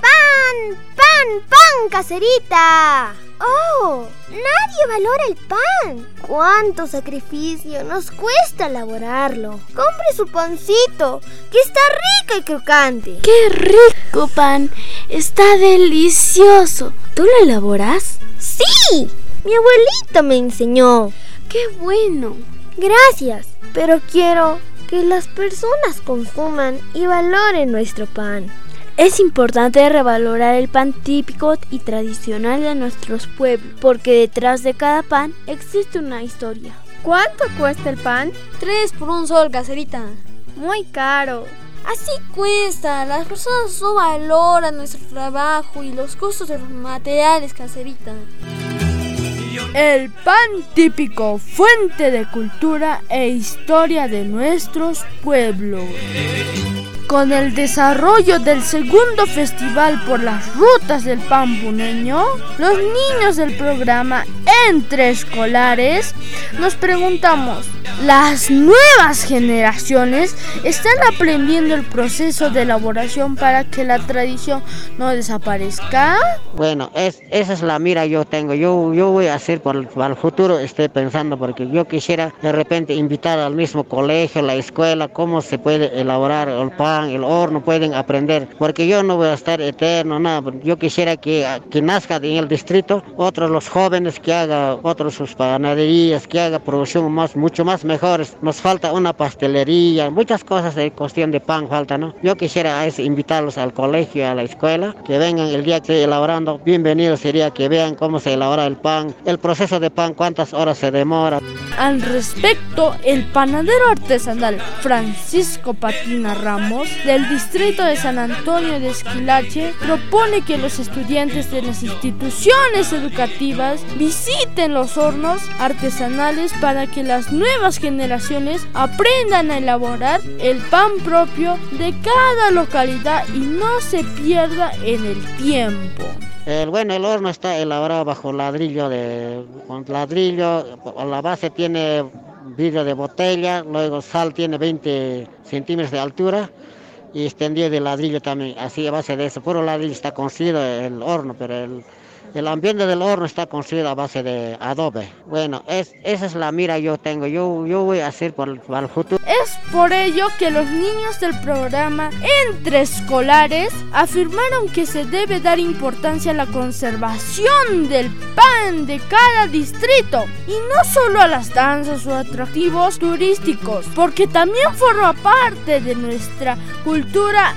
¡Pan! ¡Pan! ¡Pan, caserita! ¡Oh! Nadie valora el pan. ¿Cuánto sacrificio nos cuesta elaborarlo? Compre su pancito, que está rico y crocante. ¡Qué rico pan! Está delicioso. ¿Tú lo elaboras? Sí, mi abuelito me enseñó. ¡Qué bueno! Gracias, pero quiero que las personas consuman y valoren nuestro pan. Es importante revalorar el pan típico y tradicional de nuestros pueblos, porque detrás de cada pan existe una historia. ¿Cuánto cuesta el pan? Tres por un sol, caserita. Muy caro. Así cuesta. Las personas no valoran nuestro trabajo y los costos de los materiales, caserita. El pan típico, fuente de cultura e historia de nuestros pueblos. Con el desarrollo del segundo festival por las rutas del pan puneño, los niños del programa Entre Escolares nos preguntamos, ¿las nuevas generaciones están aprendiendo el proceso de elaboración para que la tradición no desaparezca? Bueno, es, esa es la mira yo tengo. Yo, yo voy a hacer por para el futuro, estoy pensando, porque yo quisiera de repente invitar al mismo colegio, la escuela, cómo se puede elaborar el pan el horno, pueden aprender, porque yo no voy a estar eterno, nada, yo quisiera que, que nazca en el distrito otros los jóvenes que haga otros sus panaderías, que haga producción más, mucho más mejores, nos falta una pastelería, muchas cosas de cuestión de pan falta, ¿no? Yo quisiera a invitarlos al colegio, a la escuela, que vengan el día que esté elaborando, bienvenido sería que vean cómo se elabora el pan, el proceso de pan, cuántas horas se demora. Al respecto, el panadero artesanal Francisco Patina Ramos del distrito de San Antonio de Esquilache propone que los estudiantes de las instituciones educativas visiten los hornos artesanales para que las nuevas generaciones aprendan a elaborar el pan propio de cada localidad y no se pierda en el tiempo. El, bueno, el horno está elaborado bajo ladrillo de con ladrillo, la base tiene vidrio de botella, luego sal tiene 20 centímetros de altura y extendido de ladrillo también, así a base de eso. Puro ladrillo está construido el horno, pero el, el ambiente del horno está construido a base de adobe. Bueno, es, esa es la mira yo tengo. Yo, yo voy a hacer por, para el futuro. Es por ello que los niños del programa Entre Escolares afirmaron que se debe dar importancia a la conservación del pan de cada distrito y no solo a las danzas o atractivos turísticos, porque también forma parte de nuestra cultura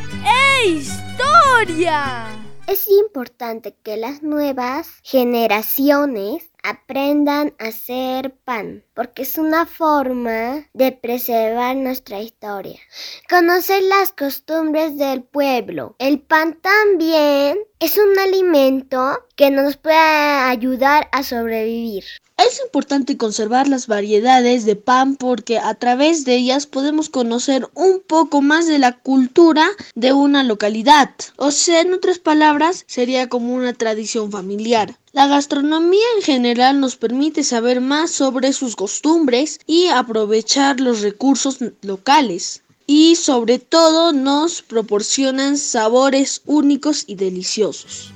e historia. Es importante que las nuevas generaciones aprendan a hacer pan, porque es una forma de preservar nuestra historia. Conocer las costumbres del pueblo. El pan también es un alimento que nos puede ayudar a sobrevivir. Es importante conservar las variedades de pan porque a través de ellas podemos conocer un poco más de la cultura de una localidad. O sea, en otras palabras, sería como una tradición familiar. La gastronomía en general nos permite saber más sobre sus costumbres y aprovechar los recursos locales y sobre todo nos proporcionan sabores únicos y deliciosos.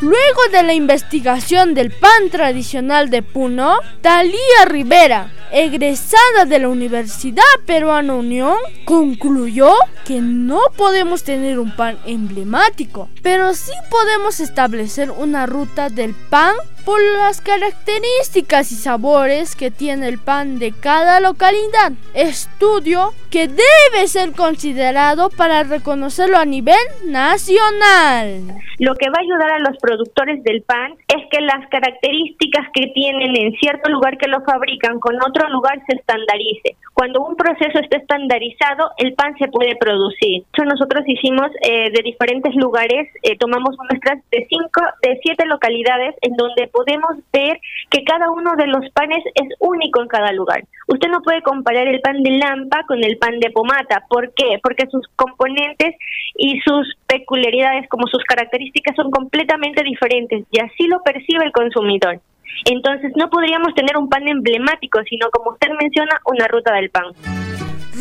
Luego de la investigación del pan tradicional de Puno, Talía Rivera, egresada de la Universidad Peruana Unión, concluyó que no podemos tener un pan emblemático, pero sí podemos establecer una ruta del pan por las características y sabores que tiene el pan de cada localidad. Estudio que debe ser considerado para reconocerlo a nivel nacional. Lo que va a ayudar a los productores del pan es que las características que tienen en cierto lugar que lo fabrican con otro lugar se estandarice. Cuando un proceso está estandarizado, el pan se puede producir. nosotros hicimos eh, de diferentes lugares, eh, tomamos muestras de cinco, de siete localidades en donde podemos ver que cada uno de los panes es único en cada lugar. Usted no puede comparar el pan de Lampa con el pan de Pomata. ¿Por qué? Porque sus componentes y sus peculiaridades, como sus características, son completamente diferentes y así lo percibe el consumidor. Entonces no podríamos tener un pan emblemático, sino como usted menciona, una ruta del pan.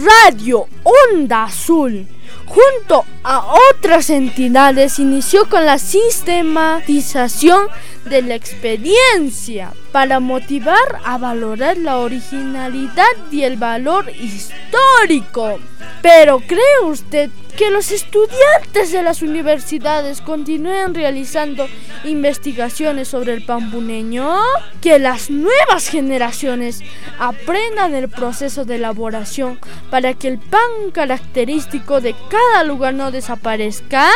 Radio Onda Azul, junto a otras entidades, inició con la sistematización de la experiencia para motivar a valorar la originalidad y el valor histórico. Pero ¿cree usted que los estudiantes de las universidades continúen realizando investigaciones sobre el pambuneño? Que las nuevas generaciones aprendan el proceso de elaboración para que el pan característico de cada lugar no desaparezca?